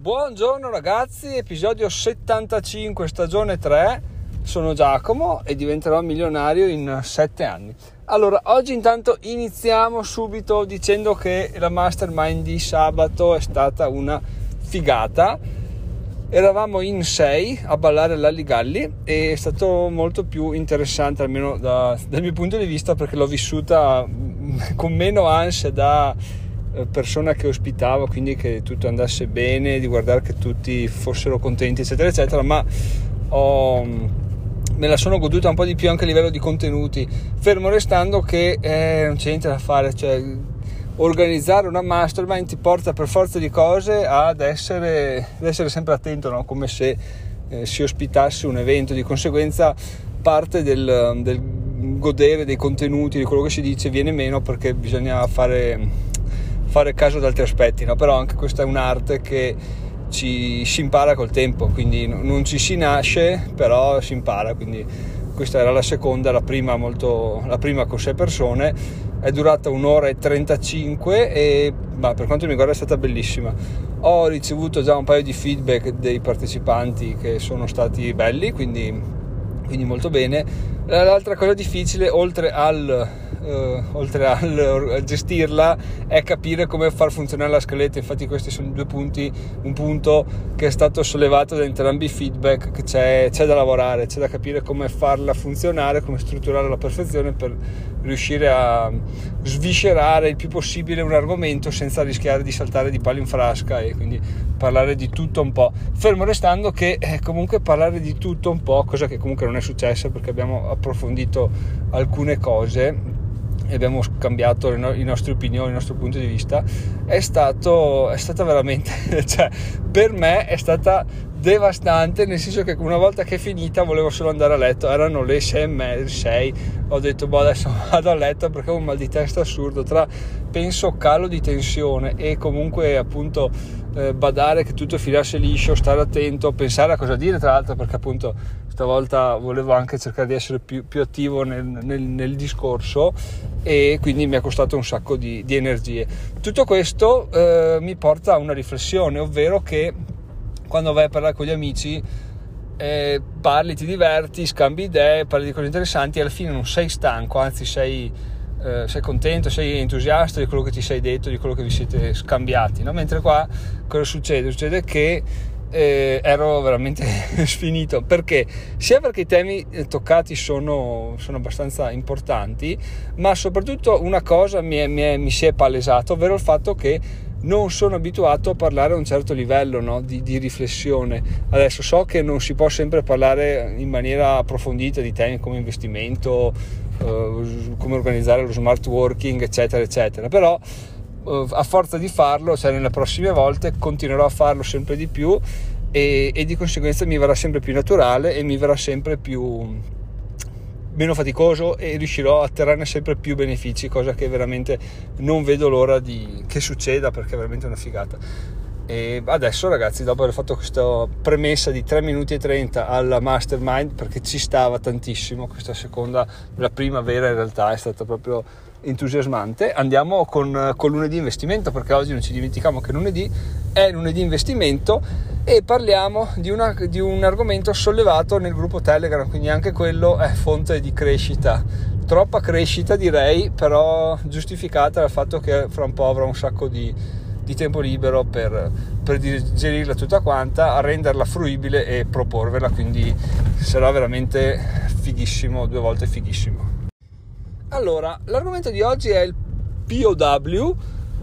Buongiorno ragazzi, episodio 75, stagione 3. Sono Giacomo e diventerò milionario in 7 anni. Allora, oggi intanto iniziamo subito dicendo che la mastermind di sabato è stata una figata. Eravamo in 6 a ballare all'Alligalli e è stato molto più interessante, almeno da, dal mio punto di vista, perché l'ho vissuta con meno ansia da persona che ospitavo, quindi che tutto andasse bene, di guardare che tutti fossero contenti, eccetera, eccetera, ma ho, me la sono goduta un po' di più anche a livello di contenuti, fermo restando che eh, non c'è niente da fare, cioè organizzare una mastermind ti porta per forza di cose ad essere, ad essere sempre attento, no? come se eh, si ospitasse un evento, di conseguenza parte del, del godere dei contenuti, di quello che si dice viene meno perché bisogna fare fare caso ad altri aspetti, no? però anche questa è un'arte che ci si impara col tempo, quindi non ci si nasce, però si impara, quindi questa era la seconda, la prima, molto, la prima con sei persone, è durata un'ora e 35 e bah, per quanto mi riguarda è stata bellissima. Ho ricevuto già un paio di feedback dei partecipanti che sono stati belli, quindi, quindi molto bene. L'altra cosa difficile, oltre al eh, oltre al, a gestirla, è capire come far funzionare la scaletta. Infatti, questi sono due punti, un punto che è stato sollevato da entrambi i feedback, che c'è, c'è da lavorare, c'è da capire come farla funzionare, come strutturare alla perfezione per riuscire a sviscerare il più possibile un argomento senza rischiare di saltare di palo in frasca e quindi parlare di tutto un po'. Fermo restando che eh, comunque parlare di tutto un po', cosa che comunque non è successa perché abbiamo approfondito alcune cose e abbiamo scambiato le, le, nostre opinioni, il nostro punto di vista, è stato, è stata veramente, cioè, per me è stata devastante, nel senso che una volta che è finita volevo solo andare a letto, erano le 6 e mezza, 6, ho detto boh adesso vado a letto perché ho un mal di testa assurdo, tra penso calo di tensione e comunque appunto eh, badare che tutto filasse liscio, stare attento, pensare a cosa dire tra l'altro perché appunto stavolta volevo anche cercare di essere più, più attivo nel, nel, nel, discorso e quindi mi ha costato un sacco di, di energie. Tutto questo eh, mi porta a una riflessione, ovvero che quando vai a parlare con gli amici eh, parli, ti diverti, scambi idee, parli di cose interessanti e alla fine non sei stanco, anzi sei, eh, sei contento, sei entusiasta di quello che ti sei detto, di quello che vi siete scambiati. No? Mentre qua cosa succede? Succede che eh, ero veramente sfinito perché sia perché i temi eh, toccati sono, sono abbastanza importanti ma soprattutto una cosa mi, è, mi, è, mi, si è palesato ovvero il fatto che non sono abituato a parlare a un certo livello no, di, di, riflessione. Adesso so che non si può sempre parlare in maniera approfondita di temi come investimento eh, come organizzare lo smart working eccetera eccetera. Però eh, a forza di farlo, cioè nelle prossime volte continuerò a farlo sempre di più e, e, di conseguenza mi verrà sempre più naturale e mi verrà sempre più meno faticoso e riuscirò a trarne sempre più benefici, cosa che veramente non vedo l'ora di, che succeda perché è veramente una figata. E adesso ragazzi, dopo aver fatto questa premessa di 3 minuti e 30 alla mastermind, perché ci stava tantissimo, questa seconda, la prima vera in realtà è stata proprio entusiasmante. Andiamo con, con lunedì investimento perché oggi non ci dimentichiamo che lunedì è lunedì investimento e parliamo di, una, di un argomento sollevato nel gruppo Telegram, quindi anche quello è fonte di crescita. Troppa crescita direi, però giustificata dal fatto che fra un po' avrò un sacco di, di tempo libero per, per digerirla tutta quanta, renderla fruibile e proporverla, quindi sarà veramente fighissimo, due volte fighissimo. Allora, l'argomento di oggi è il POW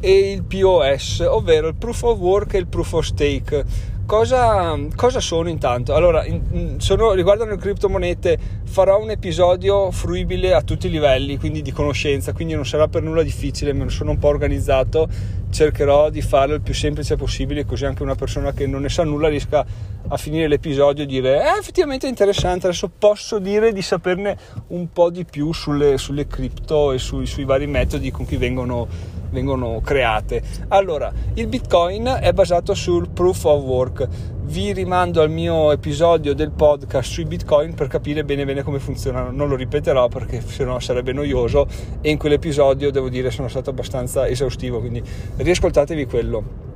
e il POS, ovvero il Proof of Work e il Proof of Stake. Cosa, cosa sono intanto? Allora, in, sono, riguardano le criptomonete, farò un episodio fruibile a tutti i livelli, quindi di conoscenza, quindi non sarà per nulla difficile, me lo sono un po' organizzato, cercherò di farlo il più semplice possibile, così anche una persona che non ne sa nulla riesca a finire l'episodio e dire eh, effettivamente è interessante, adesso posso dire di saperne un po' di più sulle, sulle cripto e sui, sui vari metodi con cui vengono, vengono create. Allora, il Bitcoin è basato sul proof of work. Vi rimando al mio episodio del podcast sui Bitcoin per capire bene bene come funzionano. Non lo ripeterò perché sennò sarebbe noioso e in quell'episodio devo dire sono stato abbastanza esaustivo, quindi riascoltatevi quello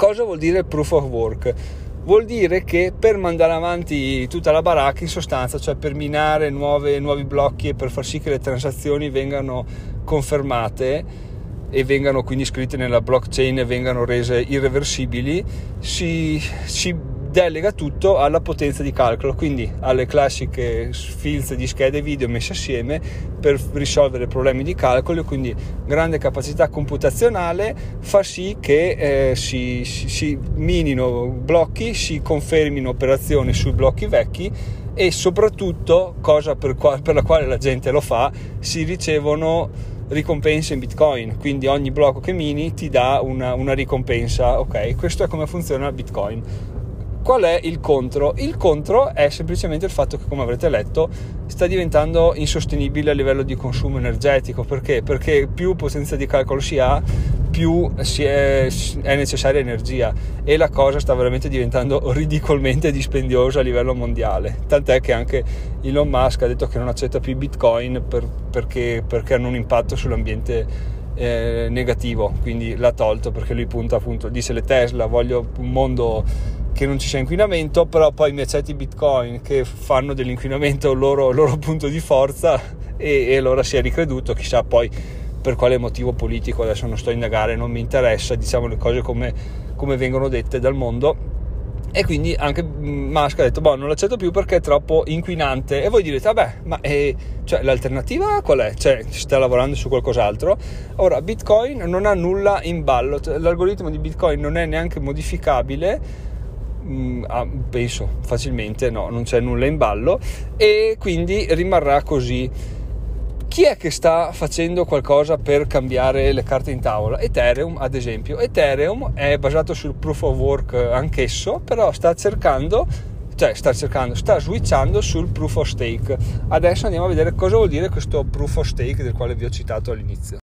Cosa vuol dire proof of work? Vuol dire che per mandare avanti tutta la baracca in sostanza, cioè per minare nuove, nuovi blocchi e per far sì che le transazioni vengano confermate e vengano quindi scritte nella blockchain e vengano rese irreversibili, si, si delega tutto alla potenza di calcolo, quindi alle classiche filze di schede video messe assieme per risolvere problemi di calcolo, quindi grande capacità computazionale fa sì che eh, si, si, si minino blocchi, si confermino operazioni sui blocchi vecchi e soprattutto, cosa per, qua, per la quale la gente lo fa, si ricevono ricompense in bitcoin. Quindi ogni blocco che mini ti dà una, una ricompensa ok? Questo è come funziona bitcoin Qual è il contro? Il contro è semplicemente il fatto che, come avrete letto, sta diventando insostenibile a livello di consumo energetico. Perché? Perché più potenza di calcolo si ha, più è, è, necessaria energia e la cosa sta veramente diventando ridicolmente dispendiosa a livello mondiale. Tant'è che anche Elon Musk ha detto che non accetta più bitcoin per, perché, perché hanno un impatto sull'ambiente eh, negativo, quindi l'ha tolto perché lui punta appunto, dice le Tesla, voglio un mondo che non ci sia inquinamento, però poi mi accetti bitcoin che fanno dell'inquinamento il loro, loro punto di forza e, e allora si è ricreduto, chissà poi per quale motivo politico, adesso non sto a indagare, non mi interessa, diciamo le cose come, come vengono dette dal mondo. E quindi anche Musk ha detto boh non l'accetto più perché è troppo inquinante. E voi direte vabbè ma eh, cioè, l'alternativa qual è? cioè si sta lavorando su qualcos'altro? Ora Bitcoin non ha nulla in ballo l'algoritmo di Bitcoin non è neanche modificabile Mm, ah, penso facilmente no, non c'è nulla in ballo e quindi rimarrà così. Chi è che sta facendo qualcosa per cambiare le carte in tavola? Ethereum, ad esempio. Ethereum è basato sul proof of work anch'esso, però sta cercando cioè sta cercando, sta switchando sul proof of stake. Adesso andiamo a vedere cosa vuol dire questo proof of stake del quale vi ho citato all'inizio.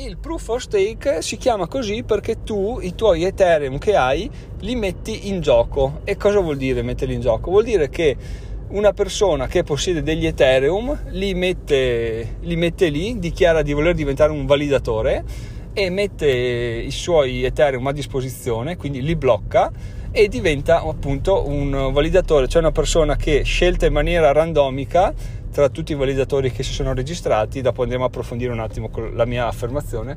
Il proof of stake si chiama così perché tu i tuoi Ethereum che hai li metti in gioco. E cosa vuol dire metterli in gioco? Vuol dire che una persona che possiede degli Ethereum li mette, li mette lì, dichiara di voler diventare un validatore e mette i suoi Ethereum a disposizione, quindi li blocca e diventa appunto un validatore, cioè una persona che scelta in maniera randomica tra tutti i validatori che si sono registrati, dopo andremo a approfondire un attimo con la mia affermazione,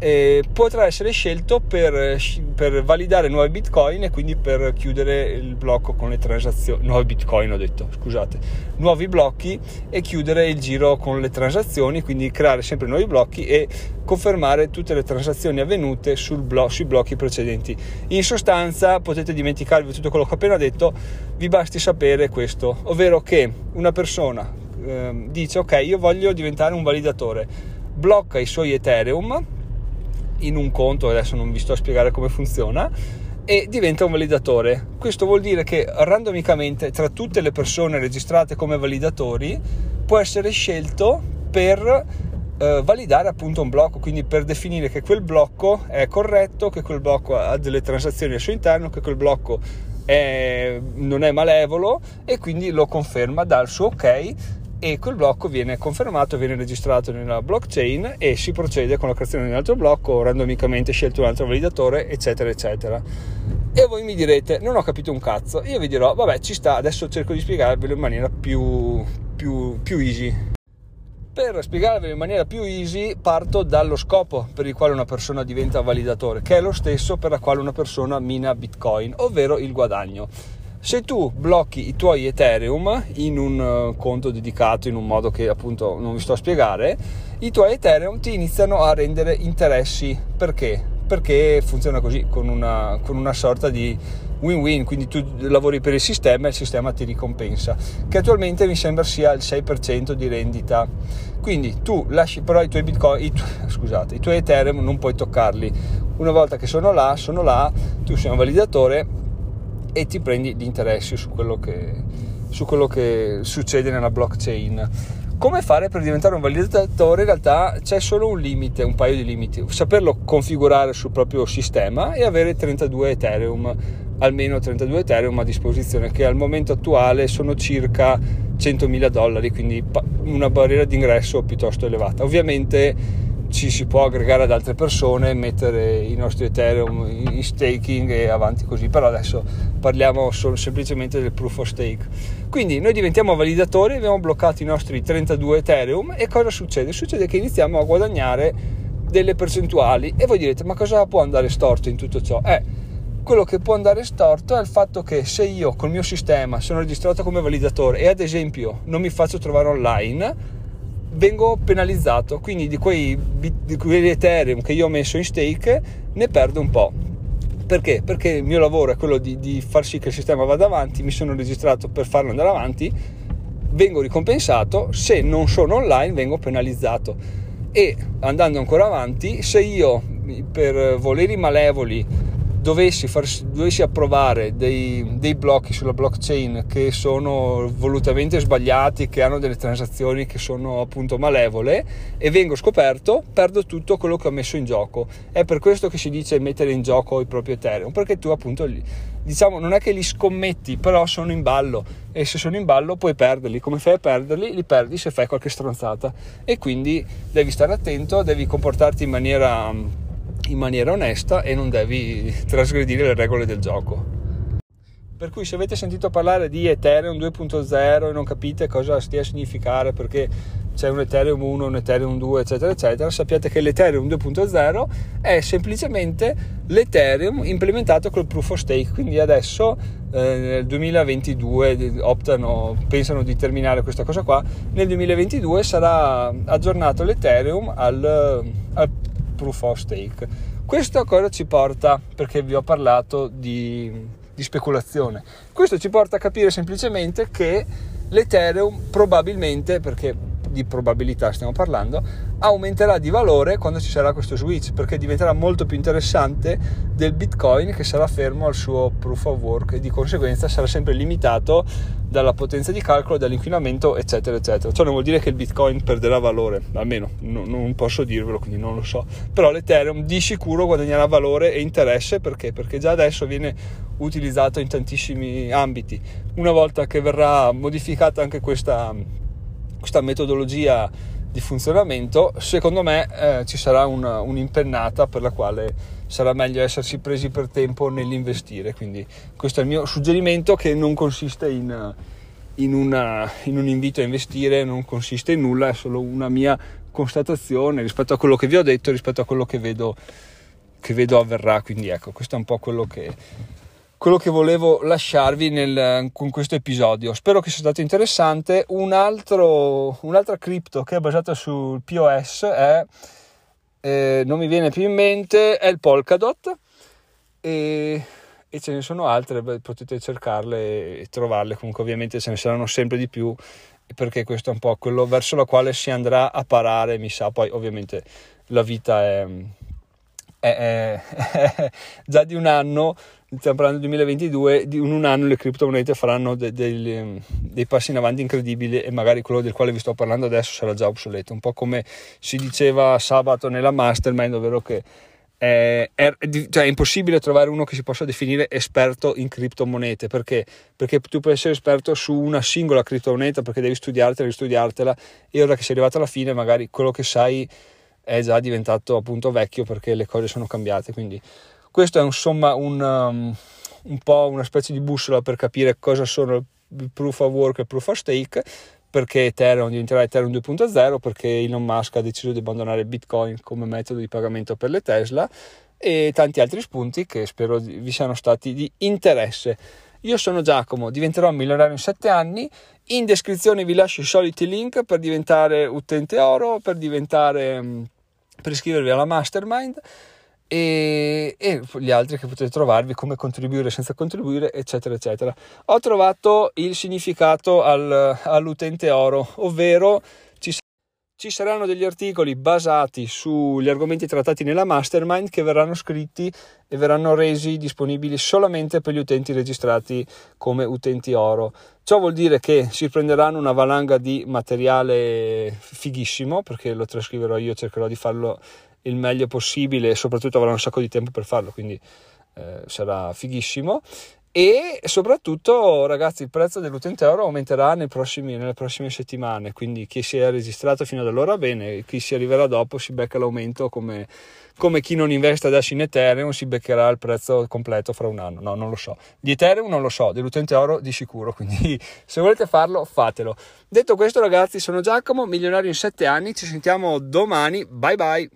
eh, potrà essere scelto per, per, validare nuovi bitcoin e quindi per chiudere il blocco con le transazioni nuovi bitcoin ho detto scusate nuovi blocchi e chiudere il giro con le transazioni quindi creare sempre nuovi blocchi e confermare tutte le transazioni avvenute blo- sui blocchi precedenti. In sostanza potete dimenticarvi tutto quello che ho appena detto vi basti sapere questo ovvero che una persona eh, dice ok io voglio diventare un validatore blocca i suoi ethereum in un conto, adesso non vi sto a spiegare come funziona, e diventa un validatore. Questo vuol dire che randomicamente tra tutte le persone registrate come validatori può essere scelto per eh, validare appunto un blocco, quindi per definire che quel blocco è corretto, che quel blocco ha delle transazioni al suo interno, che quel blocco è, non è malevolo e quindi lo conferma, dà il suo ok e quel blocco viene confermato, viene registrato nella blockchain e si procede con la creazione di un altro blocco, randomicamente scelto un altro validatore, eccetera, eccetera. E voi mi direte, non ho capito un cazzo. Io vi dirò, vabbè, ci sta, adesso cerco di spiegarvelo in maniera più, più, più easy. Per spiegarvelo in maniera più easy parto dallo scopo per il quale una persona diventa validatore, che è lo stesso per la quale una persona mina Bitcoin, ovvero il guadagno. Se tu blocchi i tuoi Ethereum in un eh, conto dedicato in un modo che appunto non vi sto a spiegare, i tuoi Ethereum ti iniziano a rendere interessi. Perché? Perché funziona così, con una, con una sorta di win-win, quindi tu lavori per il sistema e il sistema ti ricompensa, che attualmente mi sembra sia il 6% di rendita. Quindi tu lasci però i tuoi bitcoin, i tu, scusate, i tuoi Ethereum non puoi toccarli. Una volta che sono là, sono là, tu sei un validatore e ti prendi gli interessi su quello che, su quello che succede nella blockchain. Come fare per diventare un validatore? In realtà c'è solo un limite, un paio di limiti. Saperlo configurare sul proprio sistema e avere 32 Ethereum, almeno 32 Ethereum a disposizione, che al momento attuale sono circa 100.000 dollari, quindi una barriera d'ingresso piuttosto elevata. Ovviamente ci si può aggregare ad altre persone, mettere i nostri Ethereum in staking e avanti così, però adesso parliamo solo, semplicemente del proof of stake. Quindi noi diventiamo validatori, abbiamo bloccato i nostri 32 Ethereum e cosa succede? Succede che iniziamo a guadagnare delle percentuali e voi direte ma cosa può andare storto in tutto ciò? Eh, quello che può andare storto è il fatto che se io col mio sistema sono registrato come validatore e ad esempio non mi faccio trovare online, vengo penalizzato, quindi di quei, di quei Ethereum che io ho messo in stake ne perdo un po'. Perché? Perché il mio lavoro è quello di, di far sì che il sistema vada avanti, mi sono registrato per farlo andare avanti, vengo ricompensato, se non sono online vengo penalizzato. E andando ancora avanti, se io per voleri malevoli dovessi, far, dovessi approvare dei, dei, blocchi sulla blockchain che sono volutamente sbagliati, che hanno delle transazioni che sono appunto malevole e vengo scoperto, perdo tutto quello che ho messo in gioco. È per questo che si dice mettere in gioco i propri Ethereum, perché tu appunto diciamo non è che li scommetti, però sono in ballo e se sono in ballo puoi perderli. Come fai a perderli? Li perdi se fai qualche stronzata e quindi devi stare attento, devi comportarti in maniera in maniera onesta e non devi trasgredire le regole del gioco. Per cui se avete sentito parlare di Ethereum 2.0 e non capite cosa stia a significare perché c'è un Ethereum 1, un Ethereum 2, eccetera, eccetera, sappiate che l'Ethereum 2.0 è semplicemente l'Ethereum implementato col proof of stake. Quindi adesso eh, nel 2022 optano, pensano di terminare questa cosa qua. Nel 2022 sarà aggiornato l'Ethereum al, al proof of stake. Questo cosa ci porta? Perché vi ho parlato di, di speculazione. Questo ci porta a capire semplicemente che l'Ethereum probabilmente, perché di probabilità stiamo parlando, aumenterà di valore quando ci sarà questo switch perché diventerà molto più interessante del Bitcoin che sarà fermo al suo proof of work e di conseguenza sarà sempre limitato dalla potenza di calcolo, dall'inquinamento, eccetera, eccetera. Ciò non vuol dire che il Bitcoin perderà valore, almeno no, non posso dirvelo, quindi non lo so. Però l'Ethereum di sicuro guadagnerà valore e interesse perché? Perché già adesso viene utilizzato in tantissimi ambiti. Una volta che verrà modificata anche questa, questa metodologia di funzionamento, secondo me eh, ci sarà una, un'impennata per la quale sarà meglio essersi presi per tempo nell'investire. Quindi questo è il mio suggerimento che non consiste in, in, una, in un invito a investire, non consiste in nulla, è solo una mia constatazione rispetto a quello che vi ho detto, rispetto a quello che vedo, che vedo avverrà. Quindi ecco, questo è un po' quello che quello che volevo lasciarvi nel, con questo episodio. Spero che sia stato interessante. Un altro, un'altra cripto che è basata sul POS è, eh, non mi viene più in mente, è il Polkadot e, e ce ne sono altre, beh, potete cercarle e trovarle, comunque ovviamente ce ne saranno sempre di più perché questo è un po' quello verso la quale si andrà a parare, mi sa, poi ovviamente la vita è, è, è, è già di un anno stiamo parlando del 2022, di un, anno le criptomonete faranno de, de, dei passi in avanti incredibili e magari quello del quale vi sto parlando adesso sarà già obsoleto, un po' come si diceva sabato nella mastermind, ovvero che è, è, cioè è, impossibile trovare uno che si possa definire esperto in criptomonete perché? perché tu puoi essere esperto su una singola criptomoneta perché devi studiartela, ristudiartela e ora che sei arrivato alla fine magari quello che sai è già diventato appunto vecchio perché le cose sono cambiate quindi questo è insomma un, um, un po' una specie di bussola per capire cosa sono il proof of work e il proof of stake perché Ethereum diventerà Ethereum 2.0 perché Elon Musk ha deciso di abbandonare Bitcoin come metodo di pagamento per le Tesla e tanti altri spunti che spero vi siano stati di interesse. Io sono Giacomo, diventerò milionario in 7 anni. In descrizione vi lascio i soliti link per diventare utente oro, per diventare mm, per iscrivervi alla mastermind e, e, gli altri che potete trovarvi, come contribuire senza contribuire, eccetera, eccetera. Ho trovato il significato al, all'utente oro, ovvero ci, ci saranno degli articoli basati sugli argomenti trattati nella mastermind che verranno scritti e verranno resi disponibili solamente per gli utenti registrati come utenti oro. Ciò vuol dire che si prenderanno una valanga di materiale fighissimo, perché lo trascriverò io, cercherò di farlo il meglio possibile e soprattutto avrà un sacco di tempo per farlo, quindi eh, sarà fighissimo. E soprattutto ragazzi il prezzo dell'utente euro aumenterà prossimi, nelle prossime settimane quindi chi si è registrato fino ad allora bene chi si arriverà dopo si becca l'aumento come, come chi non investe adesso in Ethereum si beccherà il prezzo completo fra un anno. No non lo so. Di Ethereum non lo so dell'utente euro di sicuro quindi se volete farlo fatelo. Detto questo ragazzi sono Giacomo milionario in 7 anni ci sentiamo domani. Bye bye